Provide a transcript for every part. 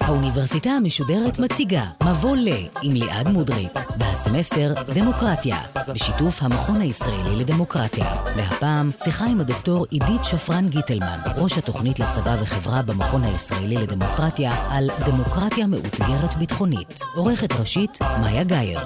האוניברסיטה המשודרת מציגה מבוא ל עם ליעד מודריק והסמסטר דמוקרטיה בשיתוף המכון הישראלי לדמוקרטיה. והפעם שיחה עם הדוקטור עידית שפרן גיטלמן ראש התוכנית לצבא וחברה במכון הישראלי לדמוקרטיה על דמוקרטיה מאותגרת ביטחונית. עורכת ראשית מאיה גאייר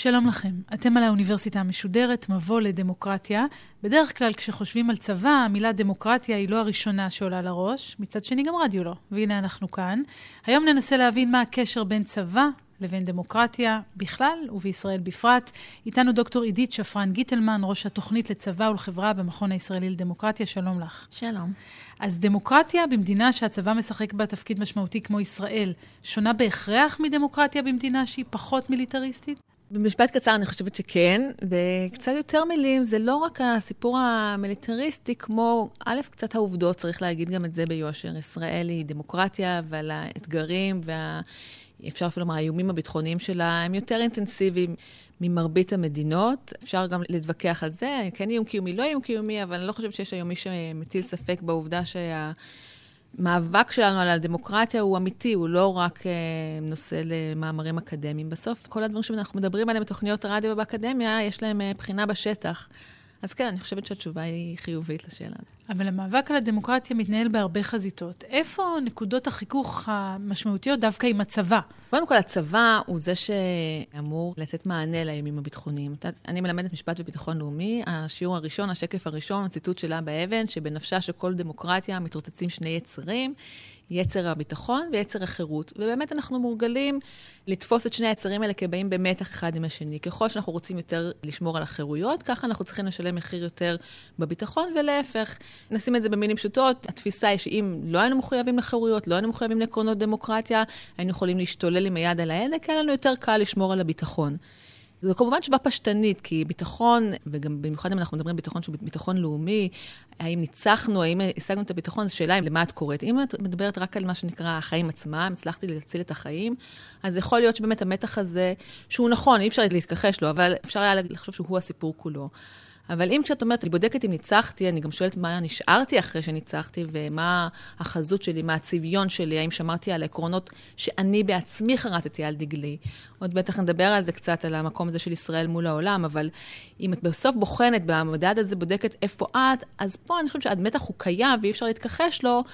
שלום לכם, אתם על האוניברסיטה המשודרת, מבוא לדמוקרטיה. בדרך כלל כשחושבים על צבא, המילה דמוקרטיה היא לא הראשונה שעולה לראש, מצד שני גם רדיו לא, והנה אנחנו כאן. היום ננסה להבין מה הקשר בין צבא לבין דמוקרטיה בכלל ובישראל בפרט. איתנו דוקטור עידית שפרן גיטלמן, ראש התוכנית לצבא ולחברה במכון הישראלי לדמוקרטיה, שלום לך. שלום. אז דמוקרטיה במדינה שהצבא משחק בה תפקיד משמעותי כמו ישראל, שונה בהכרח מדמוקרטיה במדינה שהיא פחות מיליטריסטית? במשפט קצר אני חושבת שכן, וקצת יותר מילים, זה לא רק הסיפור המיליטריסטי, כמו, א', קצת העובדות, צריך להגיד גם את זה ביושר. ישראל היא דמוקרטיה, אבל האתגרים וה... אפילו לומר, האיומים הביטחוניים שלה הם יותר אינטנסיביים ממרבית המדינות. אפשר גם להתווכח על זה, כן איום קיומי, לא איום קיומי, אבל אני לא חושבת שיש היום מי שמטיל ספק בעובדה שה... המאבק שלנו על הדמוקרטיה הוא אמיתי, הוא לא רק אה, נושא למאמרים אקדמיים. בסוף, כל הדברים שאנחנו מדברים עליהם בתוכניות רדיו ובאקדמיה, יש להם אה, בחינה בשטח. אז כן, אני חושבת שהתשובה היא חיובית לשאלה הזאת. אבל המאבק על הדמוקרטיה מתנהל בהרבה חזיתות. איפה נקודות החיכוך המשמעותיות דווקא עם הצבא? קודם כל, הצבא הוא זה שאמור לתת מענה לאיומים הביטחוניים. אני מלמדת משפט וביטחון לאומי, השיעור הראשון, השקף הראשון, הציטוט שלה באבן, שבנפשה של כל דמוקרטיה מתרוצצים שני יצרים. יצר הביטחון ויצר החירות. ובאמת אנחנו מורגלים לתפוס את שני היצרים האלה כבאים במתח אחד עם השני. ככל שאנחנו רוצים יותר לשמור על החירויות, ככה אנחנו צריכים לשלם מחיר יותר בביטחון, ולהפך. נשים את זה במילים פשוטות, התפיסה היא שאם לא היינו מחויבים לחירויות, לא היינו מחויבים לעקרונות דמוקרטיה, היינו יכולים להשתולל עם היד על ההדק, היה לנו יותר קל לשמור על הביטחון. זו כמובן תשובה פשטנית, כי ביטחון, וגם במיוחד אם אנחנו מדברים על ביטחון שהוא ביטחון לאומי, האם ניצחנו, האם השגנו את הביטחון, זו שאלה למה את קוראת. אם את מדברת רק על מה שנקרא החיים עצמם, הצלחתי להציל את החיים, אז יכול להיות שבאמת המתח הזה, שהוא נכון, אי אפשר להתכחש לו, אבל אפשר היה לחשוב שהוא הסיפור כולו. אבל אם כשאת אומרת, אני בודקת אם ניצחתי, אני גם שואלת מה נשארתי אחרי שניצחתי, ומה החזות שלי, מה הצביון שלי, האם שמרתי על העקרונות שאני בעצמי חרטתי על דגלי. עוד בטח נדבר על זה קצת, על המקום הזה של ישראל מול העולם, אבל אם את בסוף בוחנת, במדד הזה בודקת איפה את, אז פה אני חושבת שהמתח הוא קיים ואי אפשר להתכחש לו.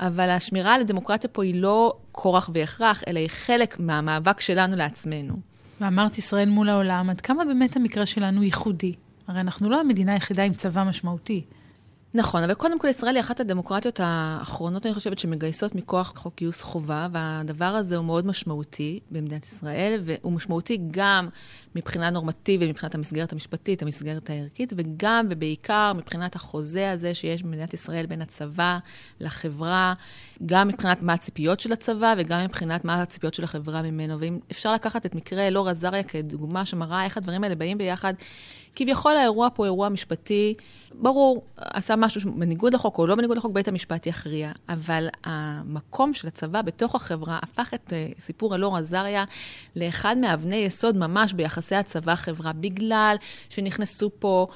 אבל השמירה על הדמוקרטיה פה היא לא כורח והכרח, אלא היא חלק מהמאבק שלנו לעצמנו. ואמרת ישראל מול העולם, עד כמה באמת המקרה שלנו ייחודי? הרי אנחנו לא המדינה היחידה עם צבא משמעותי. נכון, אבל קודם כל ישראל היא אחת הדמוקרטיות האחרונות, אני חושבת, שמגייסות מכוח חוק גיוס חובה, והדבר הזה הוא מאוד משמעותי במדינת ישראל, והוא משמעותי גם מבחינה נורמטיבית, מבחינת המסגרת המשפטית, המסגרת הערכית, וגם ובעיקר מבחינת החוזה הזה שיש במדינת ישראל בין הצבא לחברה, גם מבחינת מה הציפיות של הצבא, וגם מבחינת מה הציפיות של החברה ממנו. ואם אפשר לקחת את מקרה אלאור עזריה כדוגמה שמראה איך הדברים האלה באים ביחד, כביכול האירוע פה אירוע משפטי, ברור, עשה משהו בניגוד לחוק או לא בניגוד לחוק, בית המשפט יכריע. אבל המקום של הצבא בתוך החברה הפך את uh, סיפור אלאור עזריה לאחד מאבני יסוד ממש ביחסי הצבא-חברה, בגלל שנכנסו פה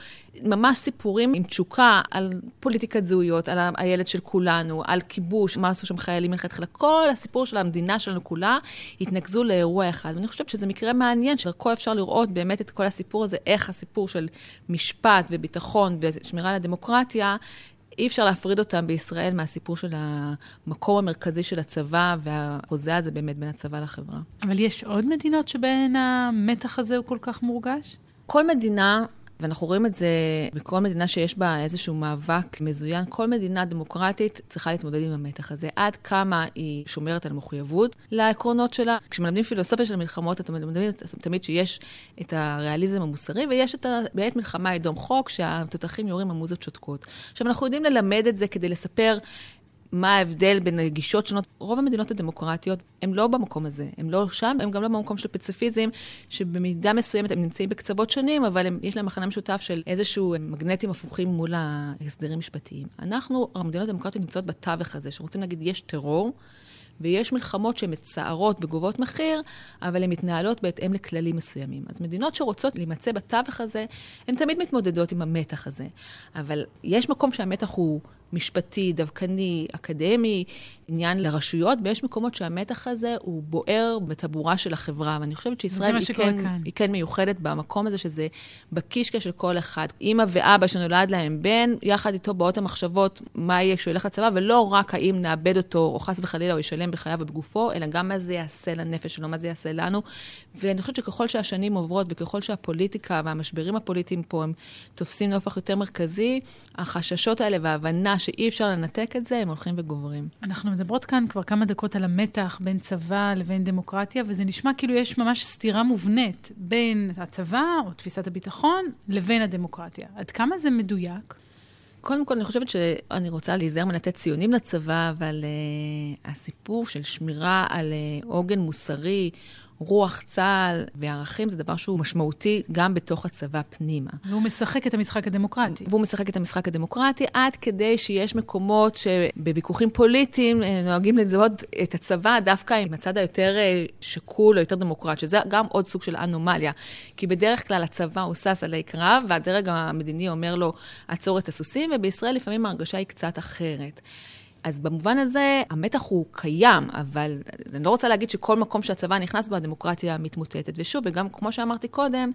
ממש סיפורים עם תשוקה על פוליטיקת זהויות, על הילד של כולנו, על כיבוש, מה עשו שם חיילים מלכתחילה. כל הסיפור של המדינה שלנו כולה התנקזו לאירוע אחד. ואני חושבת שזה מקרה מעניין, שדרכו אפשר לראות באמת את כל הסיפור הזה, איך הסיפור של משפט וביטחון ושמירה על הדמוקרטיה, אי אפשר להפריד אותם בישראל מהסיפור של המקור המרכזי של הצבא והחוזה הזה באמת בין הצבא לחברה. אבל יש עוד מדינות שבהן המתח הזה הוא כל כך מורגש? כל מדינה ואנחנו רואים את זה בכל מדינה שיש בה איזשהו מאבק מזוין. כל מדינה דמוקרטית צריכה להתמודד עם המתח הזה. עד כמה היא שומרת על מחויבות לעקרונות שלה. כשמלמדים פילוסופיה של מלחמות, אתם מלמדים תמיד שיש את הריאליזם המוסרי, ויש את ה... בעת מלחמה ידום חוק, שהתותחים יורים המוזות שותקות. עכשיו, אנחנו יודעים ללמד את זה כדי לספר מה ההבדל בין גישות שונות. רוב המדינות הדמוקרטיות הן לא במקום הזה, הן לא שם, הן גם לא במקום של פציפיזם, שבמידה מסוימת הם נמצאים בקצוות שונים, אבל הם, יש להם מחנה משותף של איזשהו מגנטים הפוכים מול ההסדרים משפטיים. אנחנו, המדינות הדמוקרטיות נמצאות בתווך הזה, שרוצים להגיד, יש טרור, ויש מלחמות שהן מצערות וגובות מחיר, אבל הן מתנהלות בהתאם לכללים מסוימים. אז מדינות שרוצות להימצא בתווך הזה, הן תמיד מתמודדות עם המתח הזה. אבל יש מקום שהמתח הוא... משפטי, דווקני, אקדמי, עניין לרשויות, ויש מקומות שהמתח הזה הוא בוער בטבורה של החברה, ואני חושבת שישראל היא כן, היא כן מיוחדת במקום הזה, שזה בקישקע של כל אחד. אימא ואבא שנולד להם בן, יחד איתו באות המחשבות מה יהיה כשהוא ילך לצבא, ולא רק האם נאבד אותו, או חס וחלילה הוא ישלם בחייו ובגופו, אלא גם מה זה יעשה לנפש שלו, מה זה יעשה לנו. ואני חושבת שככל שהשנים עוברות, וככל שהפוליטיקה והמשברים הפוליטיים פה הם תופסים נופח יותר מרכזי, החששות האלה וההבנה שאי אפשר לנתק את זה, הם הולכים וגוברים. אנחנו מדברות כאן כבר כמה דקות על המתח בין צבא לבין דמוקרטיה, וזה נשמע כאילו יש ממש סתירה מובנית בין הצבא, או תפיסת הביטחון, לבין הדמוקרטיה. עד כמה זה מדויק? קודם כל, אני חושבת שאני רוצה להיזהר מלתת ציונים לצבא, אבל uh, הסיפור של שמירה על uh, עוגן מוסרי, רוח צה"ל וערכים זה דבר שהוא משמעותי גם בתוך הצבא פנימה. והוא משחק את המשחק הדמוקרטי. והוא משחק את המשחק הדמוקרטי עד כדי שיש מקומות שבוויכוחים פוליטיים אה, נוהגים לזהות את הצבא דווקא עם הצד היותר אה, שקול או יותר דמוקרט, שזה גם עוד סוג של אנומליה. כי בדרך כלל הצבא הוא שש עלי קרב, והדרג המדיני אומר לו, עצור את הסוסים, ובישראל לפעמים ההרגשה היא קצת אחרת. אז במובן הזה, המתח הוא קיים, אבל אני לא רוצה להגיד שכל מקום שהצבא נכנס בו, הדמוקרטיה מתמוטטת. ושוב, וגם כמו שאמרתי קודם,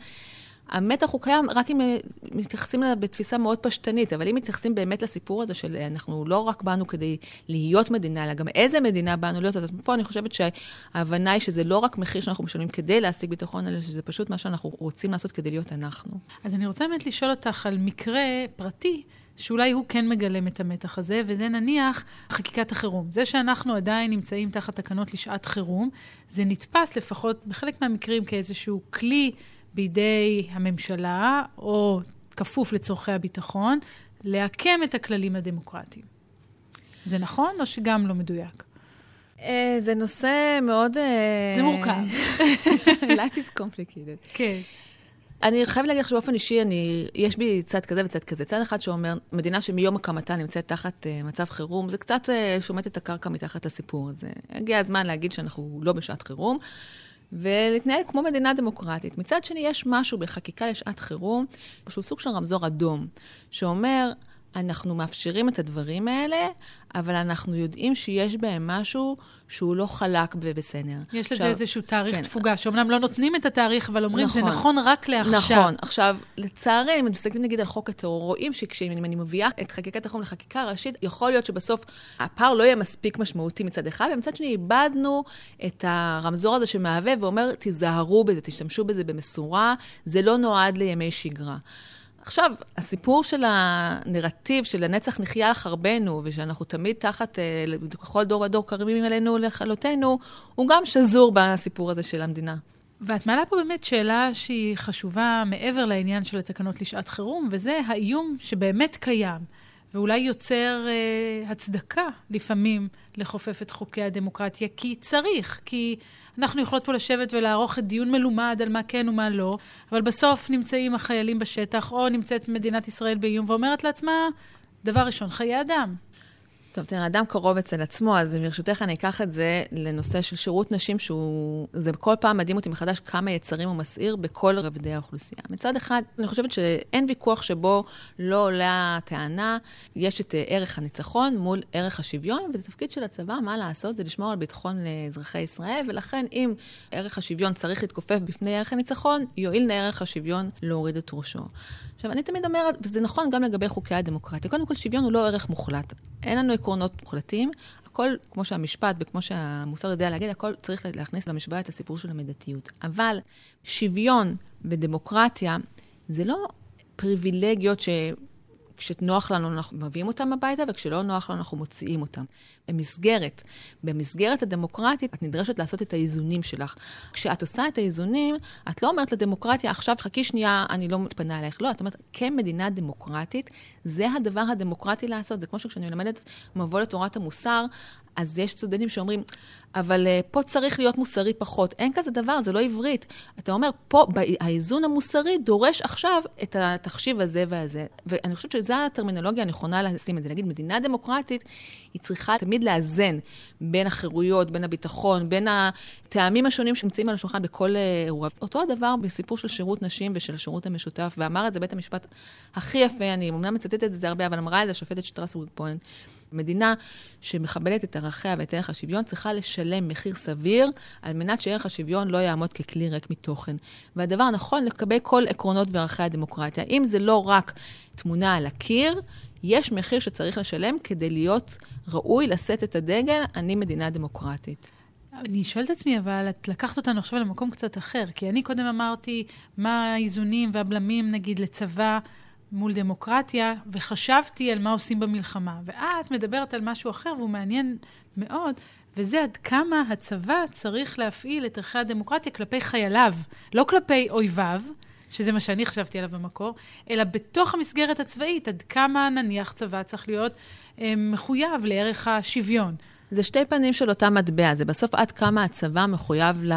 המתח הוא קיים רק אם מתייחסים אליו בתפיסה מאוד פשטנית, אבל אם מתייחסים באמת לסיפור הזה של אנחנו לא רק באנו כדי להיות מדינה, אלא גם איזה מדינה באנו להיות, אז פה אני חושבת שההבנה היא שזה לא רק מחיר שאנחנו משלמים כדי להשיג ביטחון, אלא שזה פשוט מה שאנחנו רוצים לעשות כדי להיות אנחנו. אז אני רוצה באמת לשאול אותך על מקרה פרטי. שאולי הוא כן מגלם את המתח הזה, וזה נניח חקיקת החירום. זה שאנחנו עדיין נמצאים תחת תקנות לשעת חירום, זה נתפס לפחות בחלק מהמקרים כאיזשהו כלי בידי הממשלה, או כפוף לצורכי הביטחון, לעקם את הכללים הדמוקרטיים. זה נכון או שגם לא מדויק? אה, זה נושא מאוד... אה, זה מורכב. Life is complicated. כן. אני חייבת להגיד לך שבאופן אישי, אני, יש בי צד כזה וצד כזה. צד אחד שאומר, מדינה שמיום הקמתה נמצאת תחת uh, מצב חירום, זה קצת uh, שומט את הקרקע מתחת לסיפור הזה. הגיע הזמן להגיד שאנחנו לא בשעת חירום, ולהתנהל כמו מדינה דמוקרטית. מצד שני, יש משהו בחקיקה לשעת חירום, שהוא סוג של רמזור אדום, שאומר, אנחנו מאפשרים את הדברים האלה, אבל אנחנו יודעים שיש בהם משהו שהוא לא חלק ובסדר. יש לזה איזשהו תאריך כן. תפוגה, שאומנם לא נותנים את התאריך, אבל אומרים, נכון, זה נכון רק לעכשיו. נכון. עכשיו, לצערי, אם מסתכלים נגיד על חוק הטרור, רואים שכשאני מביאה את חקיקת החום לחקיקה ראשית, יכול להיות שבסוף הפער לא יהיה מספיק משמעותי מצד אחד, ומצד שני איבדנו את הרמזור הזה שמהווה ואומר, תיזהרו בזה, תשתמשו בזה במשורה, זה לא נועד לימי שגרה. עכשיו, הסיפור של הנרטיב של הנצח נחיה על חרבנו, ושאנחנו תמיד תחת, אה, כל דור ודור קריבים אלינו לכלותנו, הוא גם שזור בסיפור הזה של המדינה. ואת מעלה פה באמת שאלה שהיא חשובה מעבר לעניין של התקנות לשעת חירום, וזה האיום שבאמת קיים, ואולי יוצר אה, הצדקה לפעמים לכופף את חוקי הדמוקרטיה, כי צריך, כי אנחנו יכולות פה לשבת ולערוך את דיון מלומד על מה כן ומה לא, אבל בסוף נמצאים החיילים בשטח, או נמצאת מדינת ישראל באיום ואומרת לעצמה, דבר ראשון, חיי אדם. טוב, תראה, אדם קרוב אצל עצמו, אז ברשותך אני אקח את זה לנושא של שירות נשים, שהוא... זה כל פעם מדהים אותי מחדש כמה יצרים הוא מסעיר בכל רבדי האוכלוסייה. מצד אחד, אני חושבת שאין ויכוח שבו לא עולה הטענה, יש את אה, ערך הניצחון מול ערך השוויון, וזה תפקיד של הצבא, מה לעשות? זה לשמור על ביטחון לאזרחי ישראל, ולכן אם ערך השוויון צריך להתכופף בפני ערך הניצחון, יועיל לערך השוויון להוריד את ראשו. עכשיו, אני תמיד אומרת, וזה נכון גם לגבי חוקי הדמוקרטיה, קודם כל, שוויון הוא לא ערך מוחלט. אין לנו עקרונות מוחלטים. הכל, כמו שהמשפט וכמו שהמוסר יודע להגיד, הכל צריך להכניס למשוואה את הסיפור של המידתיות. אבל שוויון ודמוקרטיה זה לא פריבילגיות ש... כשנוח לנו אנחנו מביאים אותם הביתה, וכשלא נוח לנו אנחנו מוציאים אותם. במסגרת, במסגרת הדמוקרטית, את נדרשת לעשות את האיזונים שלך. כשאת עושה את האיזונים, את לא אומרת לדמוקרטיה, עכשיו חכי שנייה, אני לא מתפנה עלייך. לא, את אומרת, כמדינה דמוקרטית, זה הדבר הדמוקרטי לעשות. זה כמו שכשאני מלמדת מבוא לתורת המוסר, אז יש סטודנטים שאומרים, אבל uh, פה צריך להיות מוסרי פחות. אין כזה דבר, זה לא עברית. אתה אומר, פה, האיזון המוסרי דורש עכשיו את התחשיב הזה והזה. ואני חושבת שזו הטרמינולוגיה הנכונה לשים את זה. נגיד, מדינה דמוקרטית, היא צריכה תמיד לאזן בין החירויות, בין הביטחון, בין הטעמים השונים שנמצאים על השולחן בכל אה, אירוע. אותו הדבר בסיפור של שירות נשים ושל השירות המשותף, ואמר את זה בית המשפט הכי יפה, אני אמנם מצטטת את זה הרבה, אבל אמרה את זה השופטת שטרסבורג פוינט. מדינה שמכבדת את ערכיה ואת ערך השוויון צריכה לשלם מחיר סביר על מנת שערך השוויון לא יעמוד ככלי ריק מתוכן. והדבר הנכון לגבי כל עקרונות וערכי הדמוקרטיה. אם זה לא רק תמונה על הקיר, יש מחיר שצריך לשלם כדי להיות ראוי לשאת את הדגל, אני מדינה דמוקרטית. אני שואלת את עצמי, אבל את לקחת אותנו עכשיו למקום קצת אחר, כי אני קודם אמרתי מה האיזונים והבלמים, נגיד, לצבא מול דמוקרטיה, וחשבתי על מה עושים במלחמה. ואת מדברת על משהו אחר, והוא מעניין מאוד, וזה עד כמה הצבא צריך להפעיל את ערכי הדמוקרטיה כלפי חייליו, לא כלפי אויביו, שזה מה שאני חשבתי עליו במקור, אלא בתוך המסגרת הצבאית, עד כמה נניח צבא צריך להיות אה, מחויב לערך השוויון. זה שתי פנים של אותה מטבע, זה בסוף עד כמה הצבא מחויב ל...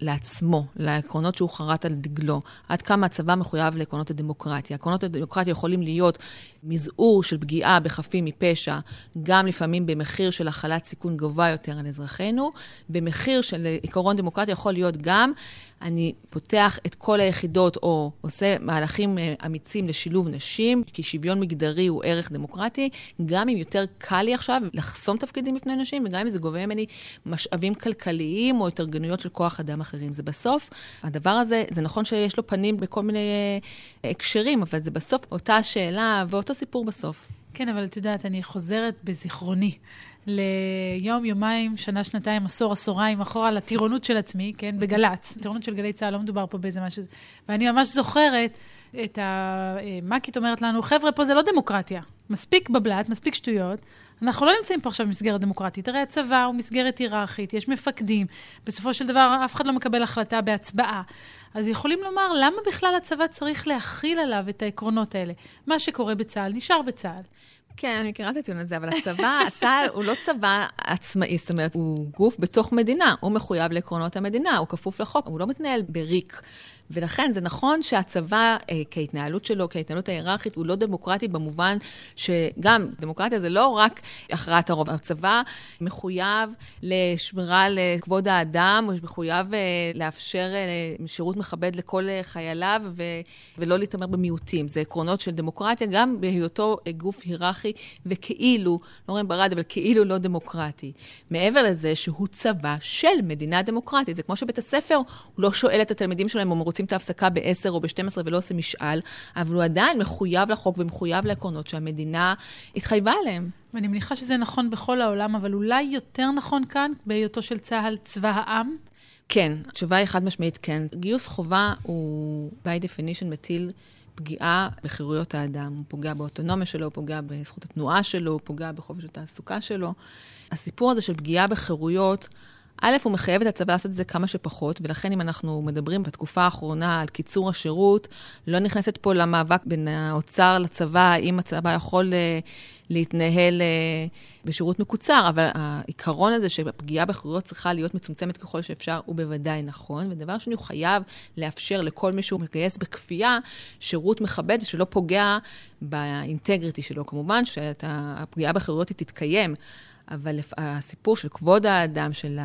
לעצמו, לעקרונות שהוא חרט על דגלו, עד כמה הצבא מחויב לעקרונות הדמוקרטיה. עקרונות הדמוקרטיה יכולים להיות מזעור של פגיעה בחפים מפשע, גם לפעמים במחיר של הכלת סיכון גבוה יותר על אזרחינו, במחיר של עקרון דמוקרטיה יכול להיות גם, אני פותח את כל היחידות או עושה מהלכים אה, אמיצים לשילוב נשים, כי שוויון מגדרי הוא ערך דמוקרטי, גם אם יותר קל לי עכשיו לחסום תפקידים בפני נשים, וגם אם זה גובה ממני משאבים כלכליים או התארגנויות של כוח אדם אחרים. זה בסוף, הדבר הזה, זה נכון שיש לו פנים בכל מיני אה, הקשרים, אבל זה בסוף אותה שאלה ואותו סיפור בסוף. כן, אבל את יודעת, אני חוזרת בזיכרוני ליום, יומיים, שנה, שנתיים, עשור, עשוריים אחורה, לטירונות של עצמי, כן, בגל"צ. טירונות של גלי צה"ל, לא מדובר פה באיזה משהו. ואני ממש זוכרת את המ"כית אה, אומרת לנו, חבר'ה, פה זה לא דמוקרטיה. מספיק בבל"ת, מספיק שטויות. אנחנו לא נמצאים פה עכשיו במסגרת דמוקרטית. הרי הצבא הוא מסגרת היררכית, יש מפקדים. בסופו של דבר, אף אחד לא מקבל החלטה בהצבעה. אז יכולים לומר, למה בכלל הצבא צריך להכיל עליו את העקרונות האלה? מה שקורה בצה"ל נשאר בצה"ל. כן, אני מכירה את הטיעון הזה, אבל הצבא, צה"ל הוא לא צבא עצמאי, זאת אומרת, הוא גוף בתוך מדינה, הוא מחויב לעקרונות המדינה, הוא כפוף לחוק, הוא לא מתנהל בריק. ולכן זה נכון שהצבא, אה, כהתנהלות שלו, כהתנהלות ההיררכית, הוא לא דמוקרטי במובן שגם, דמוקרטיה זה לא רק הכרעת הרוב, הצבא מחויב לשמירה על כבוד האדם, הוא מחויב אה, לאפשר אה, שירות מכבד לכל אה, חייליו ו, ולא להתעמר במיעוטים. זה עקרונות של דמוקרטיה, גם בהיותו אה, גוף היררכי וכאילו, לא רואים ברד, אבל כאילו לא דמוקרטי. מעבר לזה שהוא צבא של מדינה דמוקרטית. זה כמו שבית הספר, הוא לא שואל את התלמידים שלהם אם הם רוצים... עושים את ההפסקה ב-10 או ב-12 ולא עושים משאל, אבל הוא עדיין מחויב לחוק ומחויב לעקרונות שהמדינה התחייבה עליהם. ואני מניחה שזה נכון בכל העולם, אבל אולי יותר נכון כאן, בהיותו של צה"ל צבא העם? כן, התשובה היא חד משמעית כן. גיוס חובה הוא, by definition, מטיל פגיעה בחירויות האדם. הוא פוגע באוטונומיה שלו, הוא פוגע בזכות התנועה שלו, הוא פוגע בחופש התעסוקה שלו. הסיפור הזה של פגיעה בחירויות, א', הוא מחייב את הצבא לעשות את זה כמה שפחות, ולכן אם אנחנו מדברים בתקופה האחרונה על קיצור השירות, לא נכנסת פה למאבק בין האוצר לצבא, האם הצבא יכול uh, להתנהל uh, בשירות מקוצר, אבל העיקרון הזה שהפגיעה בחירויות צריכה להיות מצומצמת ככל שאפשר, הוא בוודאי נכון. ודבר שני, הוא חייב לאפשר לכל מי שהוא מגייס בכפייה שירות מכבד שלא פוגע באינטגריטי שלו. כמובן שהפגיעה בחירויות היא תתקיים. אבל הסיפור של כבוד האדם, של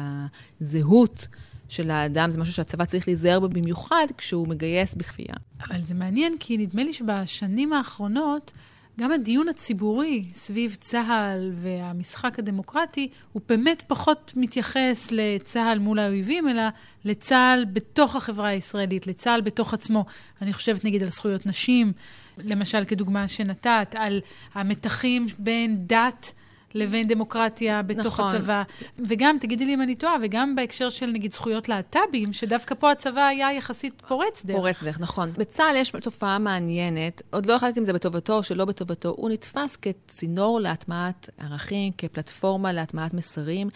הזהות של האדם, זה משהו שהצבא צריך להיזהר בו במיוחד כשהוא מגייס בכפייה. אבל זה מעניין, כי נדמה לי שבשנים האחרונות, גם הדיון הציבורי סביב צה"ל והמשחק הדמוקרטי, הוא באמת פחות מתייחס לצה"ל מול האויבים, אלא לצה"ל בתוך החברה הישראלית, לצה"ל בתוך עצמו. אני חושבת נגיד על זכויות נשים, למשל כדוגמה שנתת, על המתחים בין דת, לבין דמוקרטיה בתוך נכון. הצבא. וגם, תגידי לי אם אני טועה, וגם בהקשר של נגיד זכויות להט"בים, שדווקא פה הצבא היה יחסית פורץ דרך. פורץ דרך, נכון. בצה"ל יש תופעה מעניינת, עוד לא החלטתי אם זה בטובתו או שלא בטובתו, הוא נתפס כצינור להטמעת ערכים, כפלטפורמה להטמעת מסרים.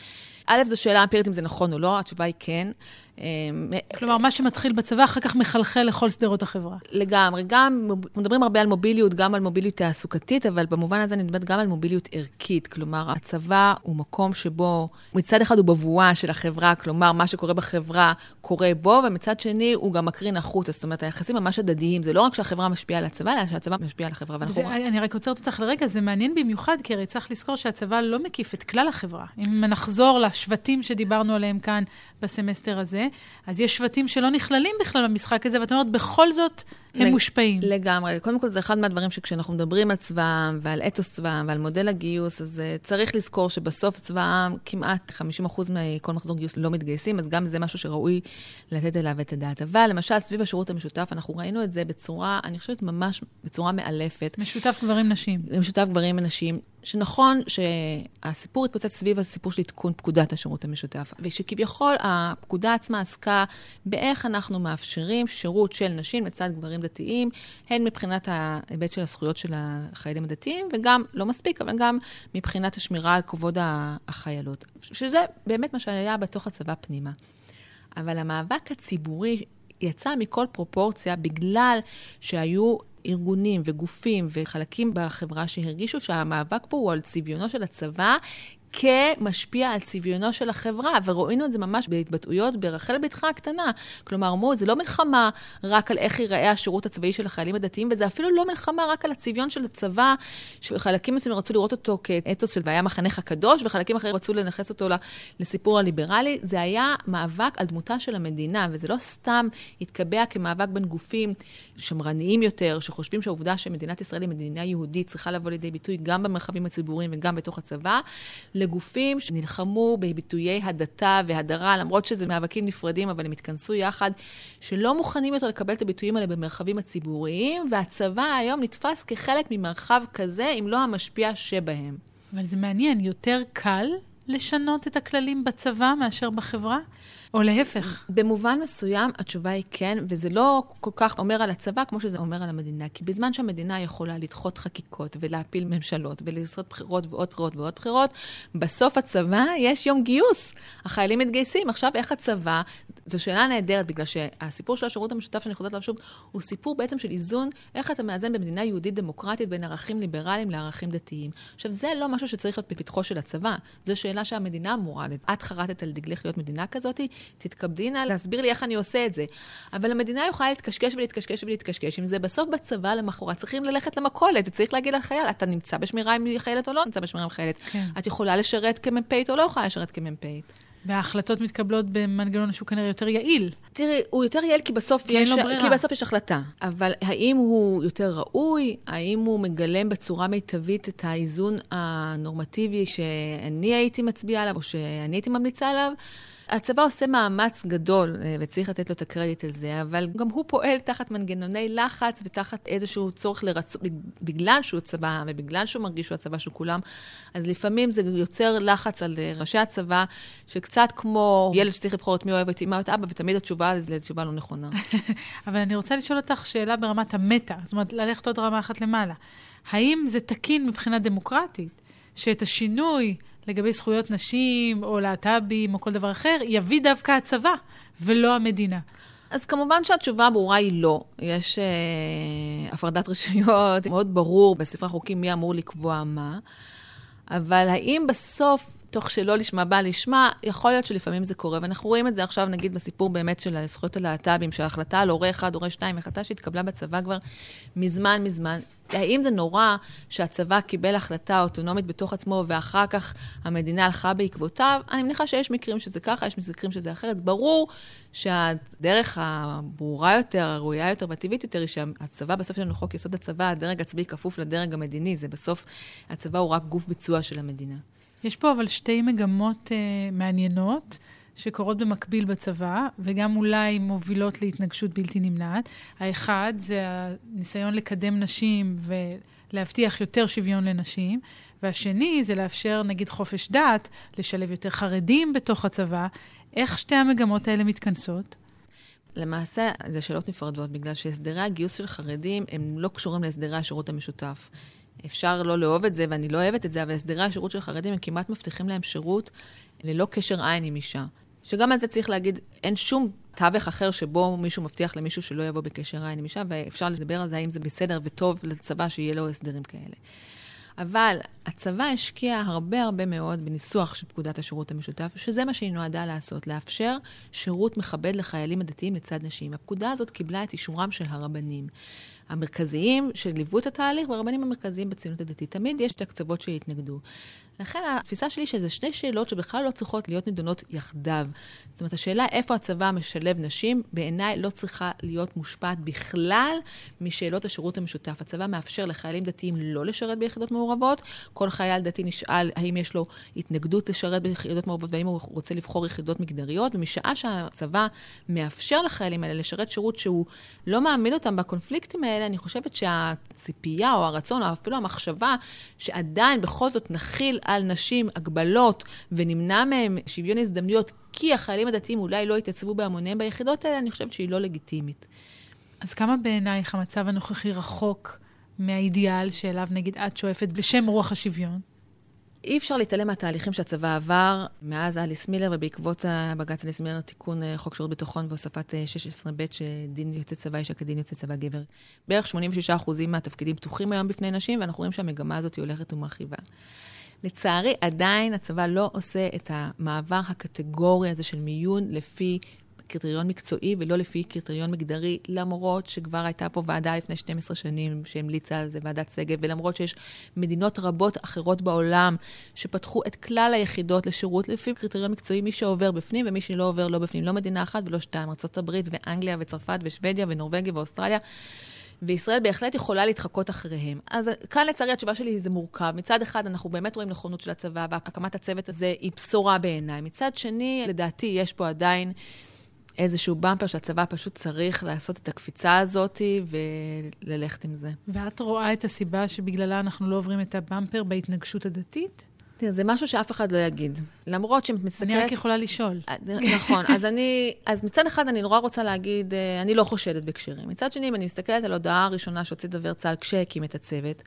א', זו שאלה אמפירית אם זה נכון או לא, התשובה היא כן. אמ, כלומר, מה שמתחיל בצבא, אחר כך מחלחל לכל שדרות החברה. לגמרי. גם, מדברים הרבה על מוביליות, גם על מוביליות תעסוקתית, אבל במובן הזה אני מדברת גם על מוביליות ערכית. כלומר, כלומר, הצבא הוא מקום שבו מצד אחד הוא בבואה של החברה, כלומר, מה שקורה בחברה קורה בו, ומצד שני הוא גם מקרין החוצה. זאת אומרת, היחסים ממש הדדיים. זה לא רק שהחברה משפיעה על הצבא, אלא שהצבא משפיע על החברה. ואנחנו... זה, אני רק עוצרת אותך לרגע, זה מעניין במיוחד, כי הרי צריך לזכור שהצבא לא מקיף את כלל החברה. אם נחזור לשבטים שדיברנו עליהם כאן בסמסטר הזה, אז יש שבטים שלא נכללים בכלל במשחק הזה, ואת אומרת, בכל זאת הם לג... מושפעים. לגמרי. קודם כל, זה אחד מהדברים שכשאנחנו מדברים על צבא העם ועל אתוס צבא העם ועל מודל הגיוס, אז uh, צריך לזכור שבסוף צבא העם, כמעט 50% מכל מחזור גיוס לא מתגייסים, אז גם זה משהו שראוי לתת אליו את הדעת. אבל למשל, סביב השירות המשותף, אנחנו ראינו את זה בצורה, אני חושבת, ממש בצורה מאלפת. משותף גברים-נשים. משותף גברים ונשים. שנכון שהסיפור התפוצץ סביב הסיפור של עדכון פקודת השירות המשותף, ושכביכול הפקודה עצמה עסקה באיך אנחנו מאפשרים שירות של נשים לצד גברים דתיים, הן מבחינת ההיבט של הזכויות של החיילים הדתיים, וגם, לא מספיק, אבל גם מבחינת השמירה על כבוד החיילות. שזה באמת מה שהיה בתוך הצבא פנימה. אבל המאבק הציבורי יצא מכל פרופורציה בגלל שהיו ארגונים וגופים וחלקים בחברה שהרגישו שהמאבק פה הוא על צביונו של הצבא כמשפיע על צביונו של החברה, וראינו את זה ממש בהתבטאויות ברחל בתך הקטנה. כלומר, אמרו, זה לא מלחמה רק על איך ייראה השירות הצבאי של החיילים הדתיים, וזה אפילו לא מלחמה רק על הצביון של הצבא, שחלקים מסוימים רצו לראות אותו כאתוס של והיה מחנך הקדוש, וחלקים אחרים רצו לנכס אותו לסיפור הליברלי. זה היה מאבק על דמותה של המדינה, וזה לא סתם התקבע כמאבק בין גופים שמרניים יותר, שחושבים שהעובדה שמדינת ישראל היא מדינה יהודית צריכה לבוא לידי ביטוי גם במרחבים הציבוריים וגם בתוך הצבא. לגופים שנלחמו בביטויי הדתה והדרה, למרות שזה מאבקים נפרדים, אבל הם התכנסו יחד, שלא מוכנים יותר לקבל את הביטויים האלה במרחבים הציבוריים, והצבא היום נתפס כחלק ממרחב כזה, אם לא המשפיע שבהם. אבל זה מעניין, יותר קל לשנות את הכללים בצבא מאשר בחברה? או להפך. במובן מסוים, התשובה היא כן, וזה לא כל כך אומר על הצבא כמו שזה אומר על המדינה. כי בזמן שהמדינה יכולה לדחות חקיקות ולהפיל ממשלות ולעשות בחירות ועוד בחירות ועוד בחירות, בסוף הצבא יש יום גיוס. החיילים מתגייסים. עכשיו, איך הצבא, זו שאלה נהדרת, בגלל שהסיפור של השירות המשותף שאני חוזרת עליו שוב, הוא סיפור בעצם של איזון, איך אתה מאזן במדינה יהודית דמוקרטית בין ערכים ליברליים לערכים דתיים. עכשיו, זה לא משהו שצריך להיות בפתחו של הצבא, זו שאלה שהמדינה אמורה, את חרטת על דגלך להיות מדינה כזאת, תתכבדי נא להסביר לי איך אני עושה את זה. אבל המדינה יכולה להתקשקש ולהתקשקש ולהתקשקש עם זה. בסוף בצבא למחרת צריכים ללכת למכולת, וצריך להגיד לחייל, אתה נמצא בשמירה עם חיילת או לא נמצא בשמירה עם חיילת. כן. את יכולה לשרת כמ"פית או לא יכולה לשרת כמ"פית. וההחלטות מתקבלות במנגנון שהוא כנראה יותר יעיל. תראי, הוא יותר יעיל כי בסוף, כי יש, כי בסוף יש החלטה. אבל האם הוא יותר ראוי? האם הוא מגלם בצורה מיטבית את האיזון הנורמטיבי שאני הייתי מצביעה עליו, או שאני הייתי ממליצה עליו? הצבא עושה מאמץ גדול, אה, וצריך לתת לו את הקרדיט הזה, אבל גם הוא פועל תחת מנגנוני לחץ ותחת איזשהו צורך לרצות, בגלל שהוא צבא ובגלל שהוא מרגיש שהוא הצבא של כולם, אז לפעמים זה יוצר לחץ על אה, ראשי הצבא, שקצת כמו ילד שצריך לבחור את מי אוהב את אמא ואת אבא, ותמיד התשובה לזה תשובה לא נכונה. אבל אני רוצה לשאול אותך שאלה ברמת המטה, זאת אומרת, ללכת עוד רמה אחת למעלה. האם זה תקין מבחינה דמוקרטית, שאת השינוי לגבי זכויות נשים, או להט"בים, או כל דבר אחר, יביא דווקא הצבא, ולא המדינה. אז כמובן שהתשובה הברורה היא לא. יש אה, הפרדת רשויות, מאוד ברור בספר החוקים מי אמור לקבוע מה, אבל האם בסוף תוך שלא לשמה בא לשמה, יכול להיות שלפעמים זה קורה. ואנחנו רואים את זה עכשיו, נגיד, בסיפור באמת של זכויות הלהט"בים, שההחלטה על הורה אחד, הורה שתיים, החלטה שהתקבלה בצבא כבר מזמן מזמן. האם זה נורא שהצבא קיבל החלטה אוטונומית בתוך עצמו, ואחר כך המדינה הלכה בעקבותיו? אני מניחה שיש מקרים שזה ככה, יש מקרים שזה אחרת. ברור שהדרך הברורה יותר, הראויה יותר והטבעית יותר, היא שהצבא, בסוף יש לנו חוק יסוד הצבא, הדרג הצבאי כפוף לדרג המדיני. זה בסוף, הצבא הוא רק גוף ביצוע של המדינה. יש פה אבל שתי מגמות uh, מעניינות שקורות במקביל בצבא, וגם אולי מובילות להתנגשות בלתי נמנעת. האחד זה הניסיון לקדם נשים ולהבטיח יותר שוויון לנשים, והשני זה לאפשר נגיד חופש דת, לשלב יותר חרדים בתוך הצבא. איך שתי המגמות האלה מתכנסות? למעשה, זה שאלות נפרדות, בגלל שהסדרי הגיוס של חרדים הם לא קשורים להסדרי השירות המשותף. אפשר לא לאהוב את זה, ואני לא אוהבת את זה, אבל הסדרי השירות של חרדים הם כמעט מבטיחים להם שירות ללא קשר עין עם אישה. שגם על זה צריך להגיד, אין שום תווך אחר שבו מישהו מבטיח למישהו שלא יבוא בקשר עין עם אישה, ואפשר לדבר על זה האם זה בסדר וטוב לצבא שיהיה לו הסדרים כאלה. אבל הצבא השקיע הרבה הרבה מאוד בניסוח של פקודת השירות המשותף, שזה מה שהיא נועדה לעשות, לאפשר שירות מכבד לחיילים הדתיים לצד נשים. הפקודה הזאת קיבלה את אישורם של הרבנים. המרכזיים שליוו את התהליך, והרבנים המרכזיים בציונות הדתית. תמיד יש את הקצוות שהתנגדו. לכן התפיסה שלי שזה שני שאלות שבכלל לא צריכות להיות נדונות יחדיו. זאת אומרת, השאלה איפה הצבא משלב נשים, בעיניי לא צריכה להיות מושפעת בכלל משאלות השירות המשותף. הצבא מאפשר לחיילים דתיים לא לשרת ביחידות מעורבות. כל חייל דתי נשאל האם יש לו התנגדות לשרת ביחידות מעורבות והאם הוא רוצה לבחור יחידות מגדריות, ומשעה שהצבא מאפשר לחיילים האלה לשרת שירות שהוא לא מעמיד אותם בקונפליקטים האלה, אני חושבת שהציפייה או הרצון, או אפילו המחשבה, שעדיין בכל זאת נכיל על נשים הגבלות ונמנע מהם שוויון הזדמנויות, כי החיילים הדתיים אולי לא יתייצבו בהמוניהם ביחידות האלה, אני חושבת שהיא לא לגיטימית. אז כמה בעינייך המצב הנוכחי רחוק מהאידיאל שאליו נגיד את שואפת בשם רוח השוויון? אי אפשר להתעלם מהתהליכים שהצבא עבר מאז אליס מילר, ובעקבות הבג"ץ אליס מילר, תיקון אה, חוק שירות ביטחון והוספת 16ב', אה, שדין יוצא צבא אישה כדין יוצא צבא גבר. בערך 86% מהתפקידים פתוחים היום בפני נשים, ואנחנו רואים שהמגמה הזאת הולכת ומרחיבה. לצערי, עדיין הצבא לא עושה את המעבר הקטגורי הזה של מיון לפי קריטריון מקצועי ולא לפי קריטריון מגדרי, למרות שכבר הייתה פה ועדה לפני 12 שנים שהמליצה על זה, ועדת שגב, ולמרות שיש מדינות רבות אחרות בעולם שפתחו את כלל היחידות לשירות לפי קריטריון מקצועי, מי שעובר בפנים ומי שלא עובר לא בפנים. לא מדינה אחת ולא שתיים, ארה"ב ואנגליה וצרפת ושוודיה ונורבגיה ואוסטרליה. וישראל בהחלט יכולה להתחקות אחריהם. אז כאן לצערי התשובה שלי זה מורכב. מצד אחד, אנחנו באמת רואים נכונות של הצבא, והקמת הצוות הזה היא בשורה בעיניי. מצד שני, לדעתי, יש פה עדיין איזשהו במפר שהצבא פשוט צריך לעשות את הקפיצה הזאת וללכת עם זה. ואת רואה את הסיבה שבגללה אנחנו לא עוברים את הבמפר בהתנגשות הדתית? תראה, זה משהו שאף אחד לא יגיד. למרות שאת מסתכלת... אני רק יכולה לשאול. אה, נכון, אז אני... אז מצד אחד, אני נורא רוצה להגיד, אה, אני לא חושדת בקשרים. מצד שני, אם אני מסתכלת על ההודעה הראשונה שהוציא דובר צה"ל כשהקים את הצוות,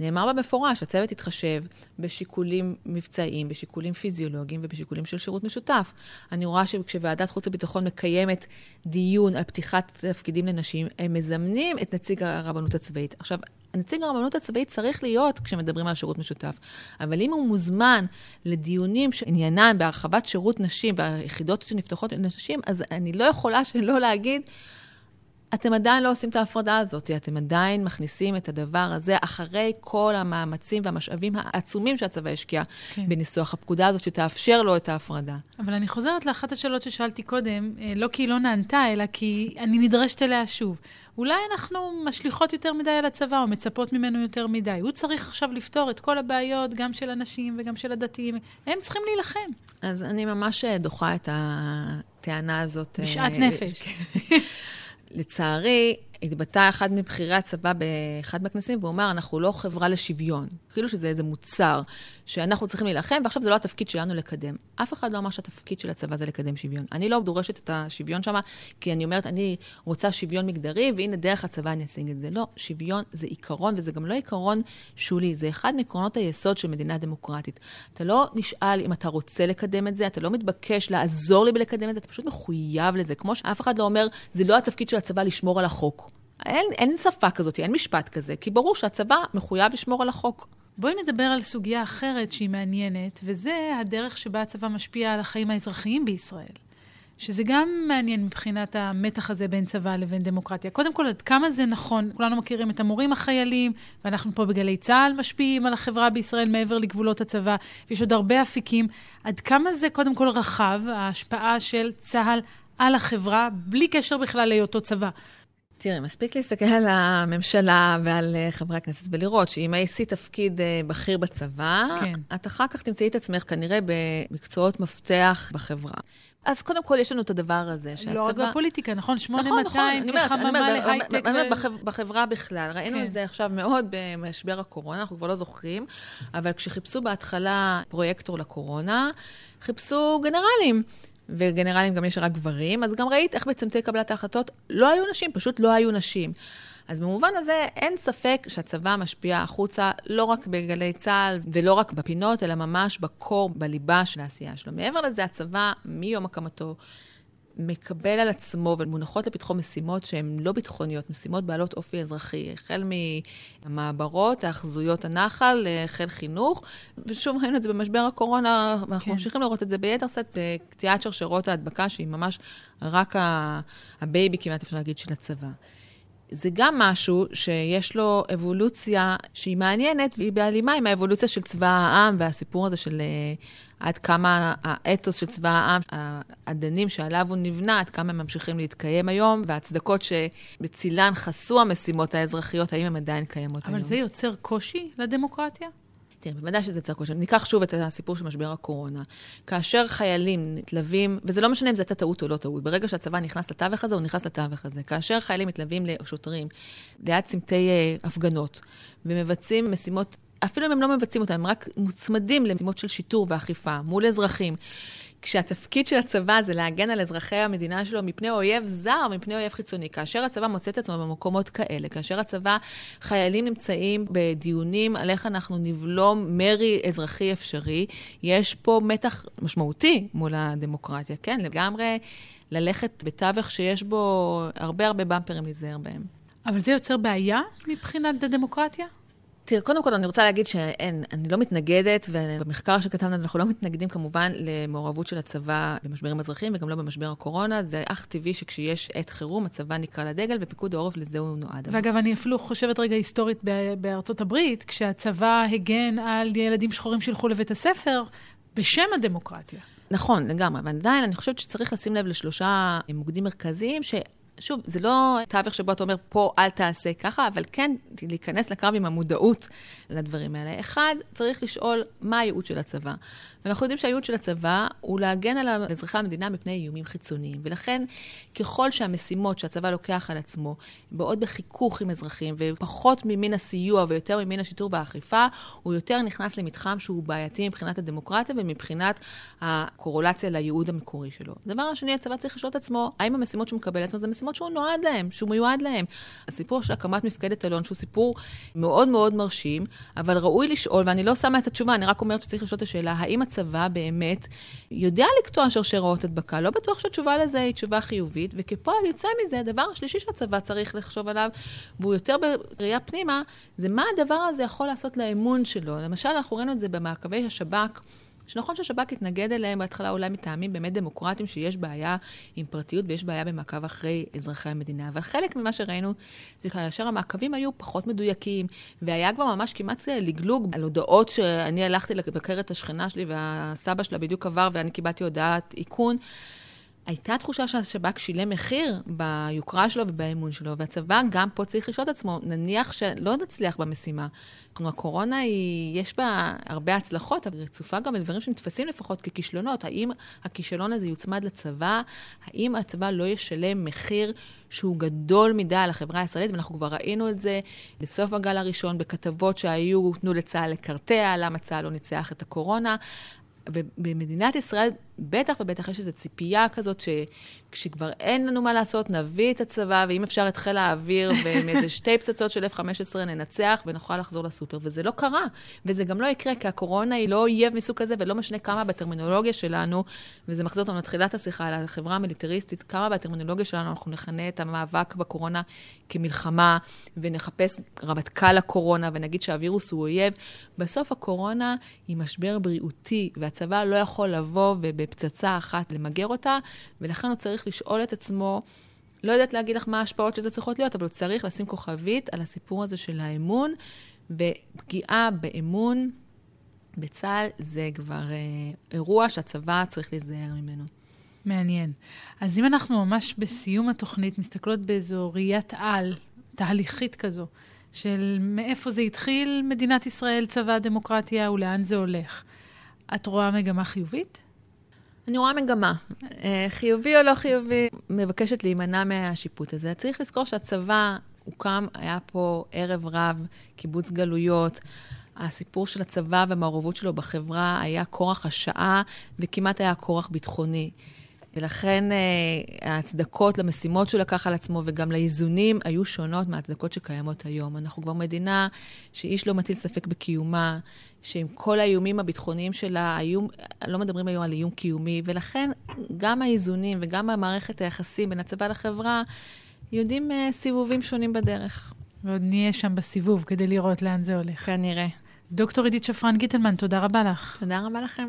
נאמר בה במפורש, הצוות יתחשב בשיקולים מבצעיים, בשיקולים פיזיולוגיים ובשיקולים של שירות משותף. אני רואה שכשוועדת חוץ וביטחון מקיימת דיון על פתיחת תפקידים לנשים, הם מזמנים את נציג הרבנות הצבאית. עכשיו, הנציג הרבנות הצבאית צריך להיות כשמדברים על שירות משותף. אבל אם הוא מוזמן לדיונים שעניינם בהרחבת שירות נשים, ביחידות שנפתחות לנשים, אז אני לא יכולה שלא להגיד... אתם עדיין לא עושים את ההפרדה הזאת, אתם עדיין מכניסים את הדבר הזה אחרי כל המאמצים והמשאבים העצומים שהצבא השקיע כן. בניסוח הפקודה הזאת, שתאפשר לו את ההפרדה. אבל אני חוזרת לאחת השאלות ששאלתי קודם, אה, לא כי היא לא נענתה, אלא כי אני נדרשת אליה שוב. אולי אנחנו משליכות יותר מדי על הצבא, או מצפות ממנו יותר מדי. הוא צריך עכשיו לפתור את כל הבעיות, גם של הנשים וגם של הדתיים. הם צריכים להילחם. אז אני ממש דוחה את הטענה הזאת. בשאט אה, נפש. לצערי, התבטא אחד מבכירי הצבא באחד מהכנסים, והוא אמר, אנחנו לא חברה לשוויון. כאילו שזה איזה מוצר שאנחנו צריכים להילחם, ועכשיו זה לא התפקיד שלנו לקדם. אף אחד לא אמר שהתפקיד של הצבא זה לקדם שוויון. אני לא דורשת את השוויון שם, כי אני אומרת, אני רוצה שוויון מגדרי, והנה דרך הצבא אני אשיג את זה. לא, שוויון זה עיקרון, וזה גם לא עיקרון שולי, זה אחד מעקרונות היסוד של מדינה דמוקרטית. אתה לא נשאל אם אתה רוצה לקדם את זה, אתה לא מתבקש לעזור לי בלקדם את זה, אתה פשוט מחויב לזה. כמו שאף אחד לא אומר, זה לא התפקיד של הצבא לשמור על החוק. אין, אין שפה כזאת, אין משפט כזה, כי ברור שהצבא מחויב לשמור על החוק. בואי נדבר על סוגיה אחרת שהיא מעניינת, וזה הדרך שבה הצבא משפיע על החיים האזרחיים בישראל. שזה גם מעניין מבחינת המתח הזה בין צבא לבין דמוקרטיה. קודם כל, עד כמה זה נכון, כולנו מכירים את המורים החיילים, ואנחנו פה בגלי צה"ל משפיעים על החברה בישראל מעבר לגבולות הצבא, ויש עוד הרבה אפיקים. עד כמה זה קודם כל רחב, ההשפעה של צה"ל על החברה, בלי קשר בכלל להיותו צבא. תראי, מספיק להסתכל על הממשלה ועל אה, חברי הכנסת ולראות שאם עשית תפקיד אה, בכיר בצבא, כן. את אחר כך תמצאי את עצמך כנראה במקצועות מפתח בחברה. אז קודם כל, יש לנו את הדבר הזה, שהצבא... לא רק בפוליטיקה, נכון? 8200 נכון, נכון, כחממה להייטק. באמת, ו... בחברה בכלל. ראינו כן. את זה עכשיו מאוד במשבר הקורונה, אנחנו כבר לא זוכרים, אבל כשחיפשו בהתחלה פרויקטור לקורונה, חיפשו גנרלים. וגנרלים גם יש רק גברים, אז גם ראית איך בצמתי קבלת ההחלטות לא היו נשים, פשוט לא היו נשים. אז במובן הזה אין ספק שהצבא משפיע החוצה לא רק בגלי צה"ל ולא רק בפינות, אלא ממש בקור, בליבה של העשייה שלו. מעבר לזה, הצבא, מיום הקמתו, מקבל על עצמו ומונחות לפתחו משימות שהן לא ביטחוניות, משימות בעלות אופי אזרחי, החל מהמעברות, האחזויות הנחל, החל חינוך, ושוב ראינו את זה במשבר הקורונה, ואנחנו כן. ממשיכים לראות את זה ביתר שאת בקטיעת שרשרות ההדבקה, שהיא ממש רק ה baby, כמעט אפשר להגיד, של הצבא. זה גם משהו שיש לו אבולוציה שהיא מעניינת, והיא בהלימה עם האבולוציה של צבא העם והסיפור הזה של uh, עד כמה האתוס של צבא העם, האדנים שעליו הוא נבנה, עד כמה הם ממשיכים להתקיים היום, וההצדקות שבצילן חסו המשימות האזרחיות, האם הן עדיין קיימות אבל היום. אבל זה יוצר קושי לדמוקרטיה? תראה, בוודאי שזה יצר קושי. ניקח שוב את הסיפור של משבר הקורונה. כאשר חיילים מתלווים, וזה לא משנה אם זו הייתה טעות או לא טעות, ברגע שהצבא נכנס לתווך הזה, הוא נכנס לתווך הזה. כאשר חיילים מתלווים לשוטרים ליד צמתי אה, הפגנות, ומבצעים משימות, אפילו אם הם לא מבצעים אותם, הם רק מוצמדים למשימות של שיטור ואכיפה מול אזרחים. כשהתפקיד של הצבא זה להגן על אזרחי המדינה שלו מפני אויב זר, מפני אויב חיצוני. כאשר הצבא מוצא את עצמו במקומות כאלה, כאשר הצבא, חיילים נמצאים בדיונים על איך אנחנו נבלום מרי אזרחי אפשרי, יש פה מתח משמעותי מול הדמוקרטיה. כן, לגמרי ללכת בתווך שיש בו הרבה הרבה במפרים להיזהר בהם. אבל זה יוצר בעיה מבחינת הדמוקרטיה? תראה, קודם כל אני רוצה להגיד שאין, אני לא מתנגדת, ובמחקר שכתבנו אנחנו לא מתנגדים כמובן למעורבות של הצבא במשברים אזרחיים וגם לא במשבר הקורונה. זה אך טבעי שכשיש עת חירום, הצבא נקרא לדגל, ופיקוד העורף לזה הוא נועד. ואגב, אני אפילו חושבת רגע היסטורית בארצות הברית, כשהצבא הגן על ילדים שחורים שילכו לבית הספר, בשם הדמוקרטיה. נכון, לגמרי, אבל עדיין אני חושבת שצריך לשים לב לשלושה מוקדים מרכזיים, ש... שוב, זה לא תווך שבו אתה אומר, פה אל תעשה ככה, אבל כן להיכנס לקרב עם המודעות לדברים האלה. אחד, צריך לשאול מה הייעוד של הצבא. ואנחנו יודעים שהייעוד של הצבא הוא להגן על אזרחי המדינה מפני איומים חיצוניים. ולכן, ככל שהמשימות שהצבא לוקח על עצמו באות בחיכוך עם אזרחים, ופחות ממין הסיוע ויותר ממין השיטור והאכיפה, הוא יותר נכנס למתחם שהוא בעייתי מבחינת הדמוקרטיה ומבחינת הקורולציה לייעוד המקורי שלו. הדבר השני, הצבא צריך לשאול את עצמו, האם המשימות שהוא מקבל לעצמו זה משימות שהוא נועד להם, שהוא מיועד להם. הסיפור של הקמת מפקדת אלון, שהוא סיפור מאוד מאוד מרשים, אבל ראוי לשאול, ואני לא שמה את התשובה, אני רק אומרת הצבא באמת יודע לקטוע שרשראות הדבקה. לא בטוח שהתשובה לזה היא תשובה חיובית, וכפועל יוצא מזה, הדבר השלישי שהצבא צריך לחשוב עליו, והוא יותר בראייה פנימה, זה מה הדבר הזה יכול לעשות לאמון שלו. למשל, אנחנו ראינו את זה במעקבי השב"כ. שנכון שהשב"כ התנגד אליהם בהתחלה אולי מטעמים באמת דמוקרטיים, שיש בעיה עם פרטיות ויש בעיה במעקב אחרי אזרחי המדינה. אבל חלק ממה שראינו זה כאשר המעקבים היו פחות מדויקים, והיה כבר ממש כמעט לגלוג על הודעות שאני הלכתי לבקר את השכנה שלי והסבא שלה בדיוק עבר ואני קיבלתי הודעת איכון. הייתה תחושה שהשב"כ שילם מחיר ביוקרה שלו ובאמון שלו, והצבא גם פה צריך לשאול את עצמו, נניח שלא נצליח במשימה. כלומר, הקורונה היא, יש בה הרבה הצלחות, אבל רצופה גם בדברים שנתפסים לפחות ככישלונות. האם הכישלון הזה יוצמד לצבא? האם הצבא לא ישלם מחיר שהוא גדול מדי על החברה הישראלית? ואנחנו כבר ראינו את זה בסוף הגל הראשון, בכתבות שהיו, תנו לצה"ל לקרטע, למה צה"ל לא ניצח את הקורונה. במדינת ישראל בטח ובטח יש איזו ציפייה כזאת שכשכבר אין לנו מה לעשות, נביא את הצבא, ואם אפשר את חיל האוויר, ועם איזה שתי פצצות של F-15 ננצח ונוכל לחזור לסופר. וזה לא קרה, וזה גם לא יקרה, כי הקורונה היא לא אויב מסוג כזה, ולא משנה כמה בטרמינולוגיה שלנו, וזה מחזיר אותנו לתחילת השיחה על החברה המיליטריסטית, כמה בטרמינולוגיה שלנו אנחנו נכנה את המאבק בקורונה כמלחמה, ונחפש רמטכ"ל הקורונה, ונגיד שהווירוס הוא אויב. בסוף הקורונה היא משבר בריאותי, והצבא לא יכול לבוא ובפצצה אחת למגר אותה, ולכן הוא צריך לשאול את עצמו, לא יודעת להגיד לך מה ההשפעות של זה צריכות להיות, אבל הוא צריך לשים כוכבית על הסיפור הזה של האמון, ופגיעה באמון בצה"ל זה כבר אה, אירוע שהצבא צריך להיזהר ממנו. מעניין. אז אם אנחנו ממש בסיום התוכנית מסתכלות באיזו ראיית על, תהליכית כזו, של מאיפה זה התחיל, מדינת ישראל, צבא הדמוקרטיה, ולאן זה הולך. את רואה מגמה חיובית? אני רואה מגמה. אה, חיובי או לא חיובי, מבקשת להימנע מהשיפוט הזה. צריך לזכור שהצבא הוקם, היה פה ערב רב, קיבוץ גלויות. הסיפור של הצבא והמעורבות שלו בחברה היה כורח השעה, וכמעט היה כורח ביטחוני. ולכן אה, ההצדקות למשימות שהוא לקח על עצמו וגם לאיזונים היו שונות מההצדקות שקיימות היום. אנחנו כבר מדינה שאיש לא מטיל ספק בקיומה, שעם כל האיומים הביטחוניים שלה, האיום, לא מדברים היום על איום קיומי, ולכן גם האיזונים וגם המערכת היחסים בין הצבא לחברה יודעים אה, סיבובים שונים בדרך. ועוד נהיה שם בסיבוב כדי לראות לאן זה הולך. כנראה. דוקטור עידית שפרן גיטלמן, תודה רבה לך. תודה רבה לכם.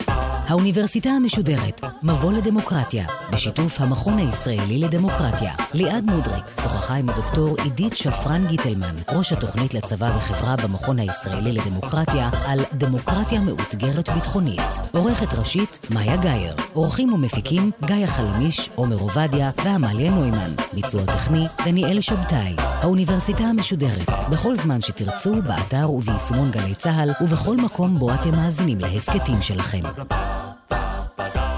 האוניברסיטה המשודרת, מבוא לדמוקרטיה, בשיתוף המכון הישראלי לדמוקרטיה. ליעד מודריק שוחחה עם הדוקטור עידית שפרן גיטלמן, ראש התוכנית לצבא וחברה במכון הישראלי לדמוקרטיה, על דמוקרטיה מאותגרת ביטחונית. עורכת ראשית, מאיה גאייר. עורכים ומפיקים, גיא חלמיש, עומר עובדיה ועמליה נוימן. ביצוע טכני, דניאל שבתאי. האוניברסיטה המשודרת, בכל זמן שתרצו, באתר וביישומון גלי צה"ל, ובכל מקום בו אתם מאזינים להסכתים שלכם. ba da.